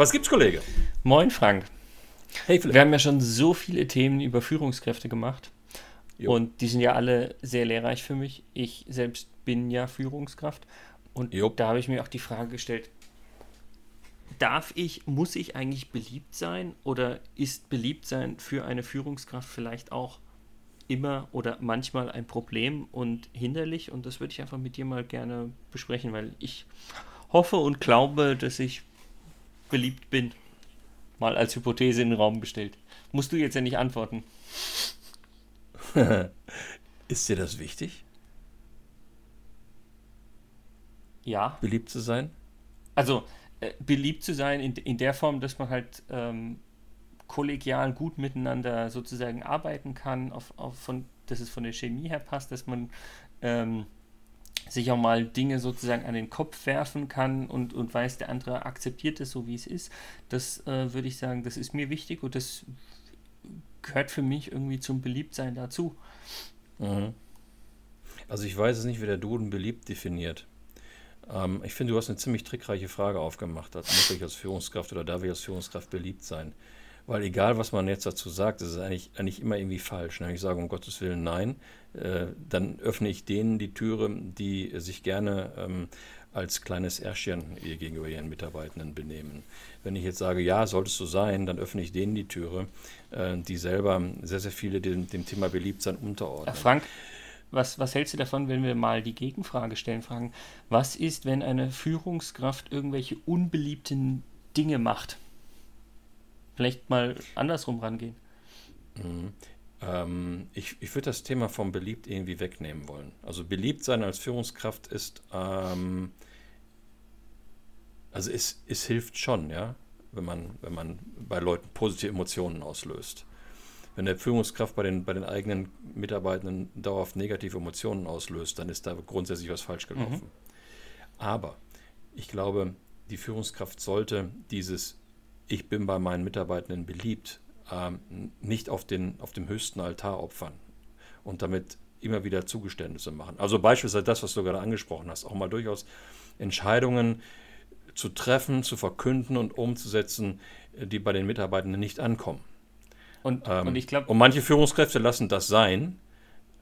Was gibt's, Kollege? Moin, Frank. Hey, Philipp. Wir haben ja schon so viele Themen über Führungskräfte gemacht. Jo. Und die sind ja alle sehr lehrreich für mich. Ich selbst bin ja Führungskraft. Und Jo. da habe ich mir auch die Frage gestellt, darf ich, muss ich eigentlich beliebt sein oder ist beliebt sein für eine Führungskraft vielleicht auch immer oder manchmal ein Problem und hinderlich? Und das würde ich einfach mit dir mal gerne besprechen, weil ich hoffe und glaube, dass ich beliebt bin. Mal als Hypothese in den Raum gestellt. Musst du jetzt ja nicht antworten. Ist dir das wichtig, Ja. beliebt zu sein? Also äh, beliebt zu sein in, in der Form, dass man halt ähm, kollegial gut miteinander sozusagen arbeiten kann, auf, auf von, dass es von der Chemie her passt, dass man ähm, sich auch mal Dinge sozusagen an den Kopf werfen kann und, und weiß, der andere akzeptiert es so, wie es ist. Das äh, würde ich sagen, das ist mir wichtig und das gehört für mich irgendwie zum Beliebtsein dazu. Mhm. Also ich weiß es nicht, wie der Duden beliebt definiert. Ähm, ich finde, du hast eine ziemlich trickreiche Frage aufgemacht. Also muss ich als Führungskraft oder darf ich als Führungskraft beliebt sein? Weil egal, was man jetzt dazu sagt, ist es eigentlich, eigentlich immer irgendwie falsch. Wenn ich sage, um Gottes Willen nein, äh, dann öffne ich denen die Türe, die sich gerne ähm, als kleines Ärschchen ihr gegenüber ihren Mitarbeitenden benehmen. Wenn ich jetzt sage, ja, solltest du sein, dann öffne ich denen die Türe, äh, die selber sehr, sehr viele dem, dem Thema Beliebtsein unterordnen. Frank, was, was hältst du davon, wenn wir mal die Gegenfrage stellen, fragen, was ist, wenn eine Führungskraft irgendwelche unbeliebten Dinge macht? Vielleicht mal andersrum rangehen. Mhm. Ähm, ich ich würde das Thema vom beliebt irgendwie wegnehmen wollen. Also beliebt sein als Führungskraft ist, ähm, also es, es hilft schon, ja, wenn man, wenn man bei Leuten positive Emotionen auslöst. Wenn der Führungskraft bei den, bei den eigenen Mitarbeitenden dauerhaft negative Emotionen auslöst, dann ist da grundsätzlich was falsch gelaufen. Aber ich glaube, die Führungskraft sollte dieses Ich bin bei meinen Mitarbeitenden beliebt ähm, nicht auf, den, auf dem höchsten Altar opfern und damit immer wieder Zugeständnisse machen. Also beispielsweise das, was du gerade angesprochen hast, auch mal durchaus Entscheidungen zu treffen, zu verkünden und umzusetzen, äh, die bei den Mitarbeitenden nicht ankommen. Und, Ähm, und ich glaube, Und manche Führungskräfte lassen das sein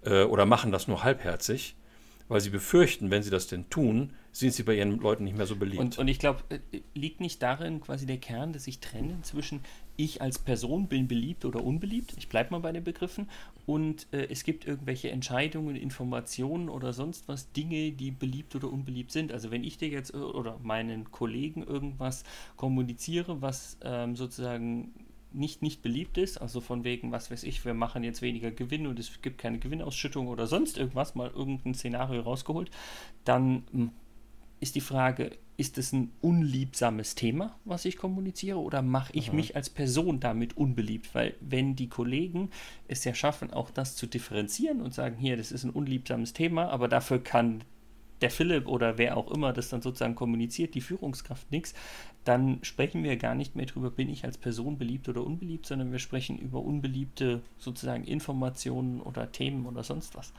äh, oder machen das nur halbherzig, weil sie befürchten, wenn sie das denn tun, sind sie bei ihren Leuten nicht mehr so beliebt. und, und ich glaube, äh, liegt nicht darin quasi der Kern, dass ich trenne zwischen ich als Person bin beliebt oder unbeliebt, ich bleibe mal bei den Begriffen, und äh, es gibt irgendwelche Entscheidungen, Informationen oder sonst was, Dinge, die beliebt oder unbeliebt sind. Also wenn ich dir jetzt äh, oder meinen Kollegen irgendwas kommuniziere, was ähm, sozusagen nicht, nicht beliebt ist, also von wegen, was weiß ich, wir machen jetzt weniger Gewinn und es gibt keine Gewinnausschüttung oder sonst irgendwas, mal irgendein Szenario rausgeholt, dann mh, ist die Frage, ist es ein unliebsames Thema, was ich kommuniziere, oder mache ich mich als Person damit unbeliebt? Weil wenn die Kollegen es ja schaffen, auch das zu differenzieren und sagen, hier, das ist ein unliebsames Thema, aber dafür kann der Philipp oder wer auch immer das dann sozusagen kommuniziert, die Führungskraft nichts, dann sprechen wir gar nicht mehr darüber, bin ich als Person beliebt oder unbeliebt, sondern wir sprechen über unbeliebte sozusagen Informationen oder Themen oder sonst was.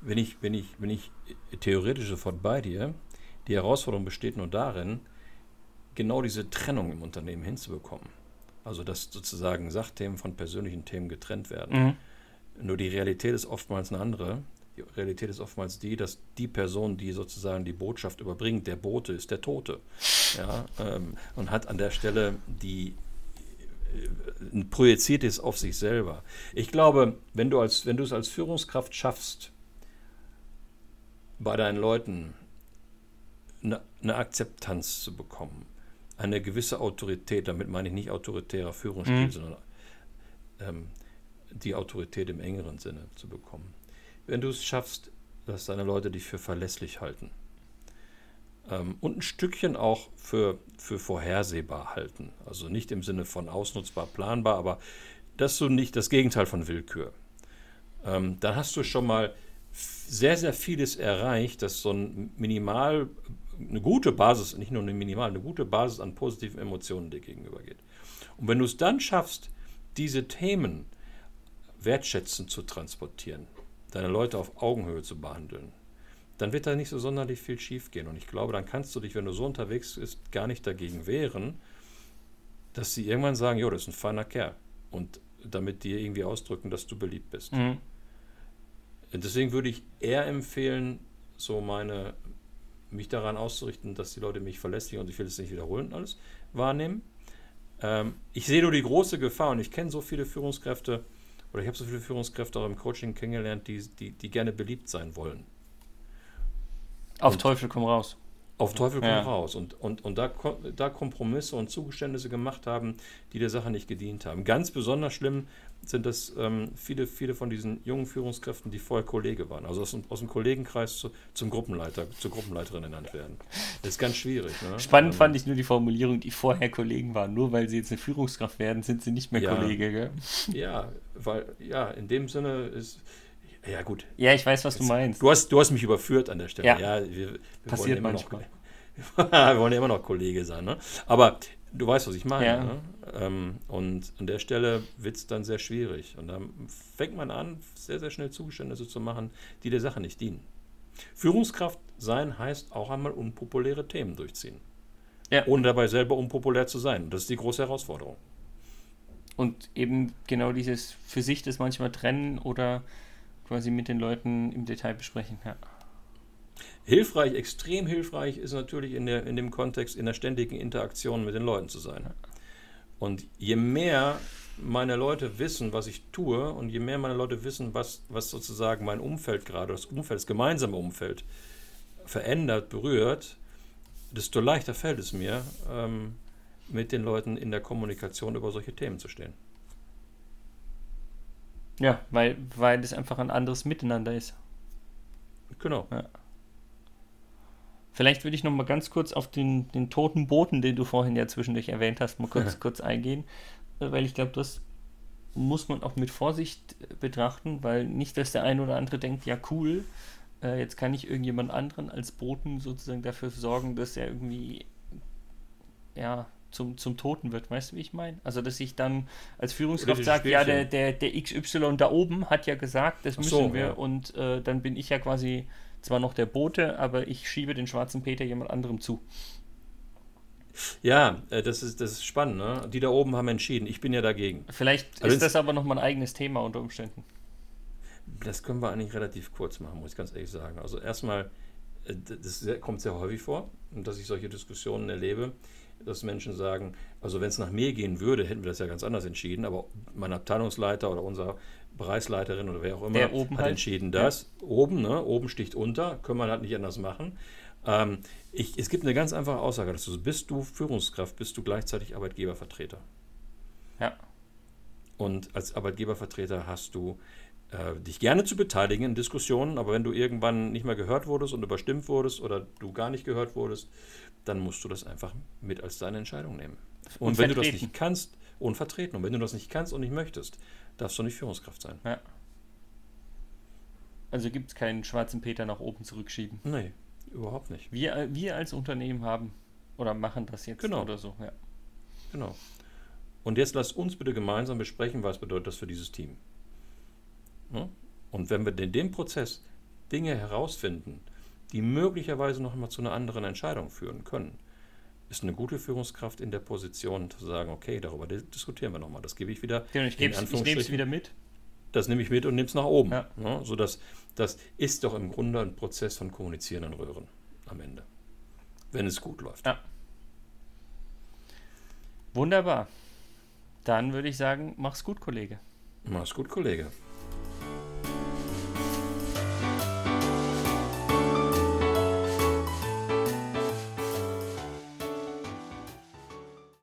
Wenn ich, wenn ich, wenn ich theoretisch sofort bei dir, die Herausforderung besteht nur darin, genau diese Trennung im Unternehmen hinzubekommen. Also dass sozusagen Sachthemen von persönlichen Themen getrennt werden. Nur die Realität ist oftmals eine andere. Die Realität ist oftmals die, dass die Person, die sozusagen die Botschaft überbringt, der Bote ist der Tote. Ja, ähm, und hat an der Stelle die äh, projiziert es auf sich selber. Ich glaube, wenn du als, wenn du es als Führungskraft schaffst, bei deinen Leuten eine, eine Akzeptanz zu bekommen, eine gewisse Autorität, damit meine ich nicht autoritärer Führungsstil, Mhm. sondern ähm, die Autorität im engeren Sinne zu bekommen. Wenn du es schaffst, dass deine Leute dich für verlässlich halten. Ähm, und ein Stückchen auch für, für vorhersehbar halten, also nicht im Sinne von ausnutzbar, planbar, aber dass du nicht das Gegenteil von Willkür, ähm, dann hast du schon mal sehr, sehr vieles erreicht, dass so ein Minimal, eine gute Basis, nicht nur eine Minimal, eine gute Basis an positiven Emotionen dir gegenüber geht. Und wenn du es dann schaffst, diese Themen wertschätzend zu transportieren, deine Leute auf Augenhöhe zu behandeln, dann wird da nicht so sonderlich viel schiefgehen. Und ich glaube, dann kannst du dich, wenn du so unterwegs bist, gar nicht dagegen wehren, dass sie irgendwann sagen, jo, das ist ein feiner Kerl. Und damit dir irgendwie ausdrücken, dass du beliebt bist. Mhm. Deswegen würde ich eher empfehlen, so meine, mich daran auszurichten, dass die Leute mich verlässlich und ich will es nicht wiederholen alles wahrnehmen. Ähm, ich sehe nur die große Gefahr und ich kenne so viele Führungskräfte oder ich habe so viele Führungskräfte auch im Coaching kennengelernt, die, die, die gerne beliebt sein wollen. Auf und Teufel komm raus. Auf Teufel komm ja. raus. Und, und, und da, da Kompromisse und Zugeständnisse gemacht haben, die der Sache nicht gedient haben. Ganz besonders schlimm sind das ähm, viele, viele von diesen jungen Führungskräften, die vorher Kollege waren. Also aus, aus dem Kollegenkreis zu, zum Gruppenleiter, zur Gruppenleiterin ernannt werden. Das ist ganz schwierig. Ne? Spannend ähm, fand ich nur die Formulierung, die vorher Kollegen waren. Nur weil sie jetzt eine Führungskraft werden, sind sie nicht mehr ja, Kollege. Gell? Ja, weil, ja, in dem Sinne ist ja, gut. Ja, ich weiß, was du meinst. Du hast, du hast mich überführt an der Stelle. Ja, ja wir, wir Passiert manchmal. Noch, wir wollen ja immer noch Kollege sein. Ne? Aber du weißt, was ich meine. Ja. Ne? Ähm, und an der Stelle wird es dann sehr schwierig. Und dann fängt man an, sehr, sehr schnell Zugeständnisse zu machen, die der Sache nicht dienen. Führungskraft sein heißt auch einmal unpopuläre Themen durchziehen. Ja. Ohne dabei selber unpopulär zu sein. Das ist die große Herausforderung. Und eben genau dieses für sich das manchmal trennen oder quasi mit den Leuten im Detail besprechen. Ja. Hilfreich, extrem hilfreich ist natürlich in, der, in dem Kontext, in der ständigen Interaktion mit den Leuten zu sein. Und je mehr meine Leute wissen, was ich tue, und je mehr meine Leute wissen, was, was sozusagen mein Umfeld gerade, das Umfeld, das gemeinsame Umfeld verändert, berührt, desto leichter fällt es mir, ähm, mit den Leuten in der Kommunikation über solche Themen zu stehen. Ja, weil, weil es einfach ein anderes Miteinander ist. Genau. Ja. Vielleicht würde ich noch mal ganz kurz auf den, den toten Boten, den du vorhin ja zwischendurch erwähnt hast, mal kurz, kurz eingehen, weil ich glaube, das muss man auch mit Vorsicht betrachten, weil nicht, dass der eine oder andere denkt, ja cool, äh, jetzt kann ich irgendjemand anderen als Boten sozusagen dafür sorgen, dass er irgendwie ja zum, zum Toten wird. Weißt du, wie ich meine? Also, dass ich dann als Führungskraft sage, ja, der, der, der XY da oben hat ja gesagt, das müssen so, wir. Ja. Und äh, dann bin ich ja quasi zwar noch der Bote, aber ich schiebe den schwarzen Peter jemand anderem zu. Ja, äh, das ist, das ist spannend. Ne? Die da oben haben entschieden. Ich bin ja dagegen. Vielleicht also ist das aber nochmal ein eigenes Thema unter Umständen. Das können wir eigentlich relativ kurz machen, muss ich ganz ehrlich sagen. Also erstmal, äh, das kommt sehr häufig vor, dass ich solche Diskussionen erlebe dass Menschen sagen, also wenn es nach mir gehen würde, hätten wir das ja ganz anders entschieden, aber mein Abteilungsleiter oder unser Bereichsleiterin oder wer auch immer hat halt. entschieden, das ja. oben, ne, oben sticht unter, können wir halt nicht anders machen. Ähm, ich, es gibt eine ganz einfache Aussage dazu. Bist du Führungskraft, bist du gleichzeitig Arbeitgebervertreter. Und als Arbeitgebervertreter hast du äh, dich gerne zu beteiligen in Diskussionen, aber wenn du irgendwann nicht mehr gehört wurdest und überstimmt wurdest oder du gar nicht gehört wurdest, dann musst du das einfach mit als deine Entscheidung nehmen. Und, und wenn vertreten. du das nicht kannst und vertreten, und wenn du das nicht kannst und nicht möchtest, darfst du nicht Führungskraft sein. Ja. Also gibt es keinen schwarzen Peter nach oben zurückschieben. Nee, überhaupt nicht. Wir, wir als Unternehmen haben oder machen das jetzt genau. oder so. Ja. Genau. Und jetzt lass uns bitte gemeinsam besprechen, was bedeutet das für dieses Team. Und wenn wir in dem Prozess Dinge herausfinden, die möglicherweise noch einmal zu einer anderen Entscheidung führen können, ist eine gute Führungskraft in der Position zu sagen, okay, darüber diskutieren wir nochmal. Das gebe ich wieder. Ja, ich, ich nehme es wieder mit. Das nehme ich mit und nehme es nach oben. Ja. Ja, sodass, das ist doch im Grunde ein Prozess von kommunizierenden Röhren am Ende. Wenn es gut läuft. Ja. Wunderbar. Dann würde ich sagen, mach's gut, Kollege. Mach's gut, Kollege.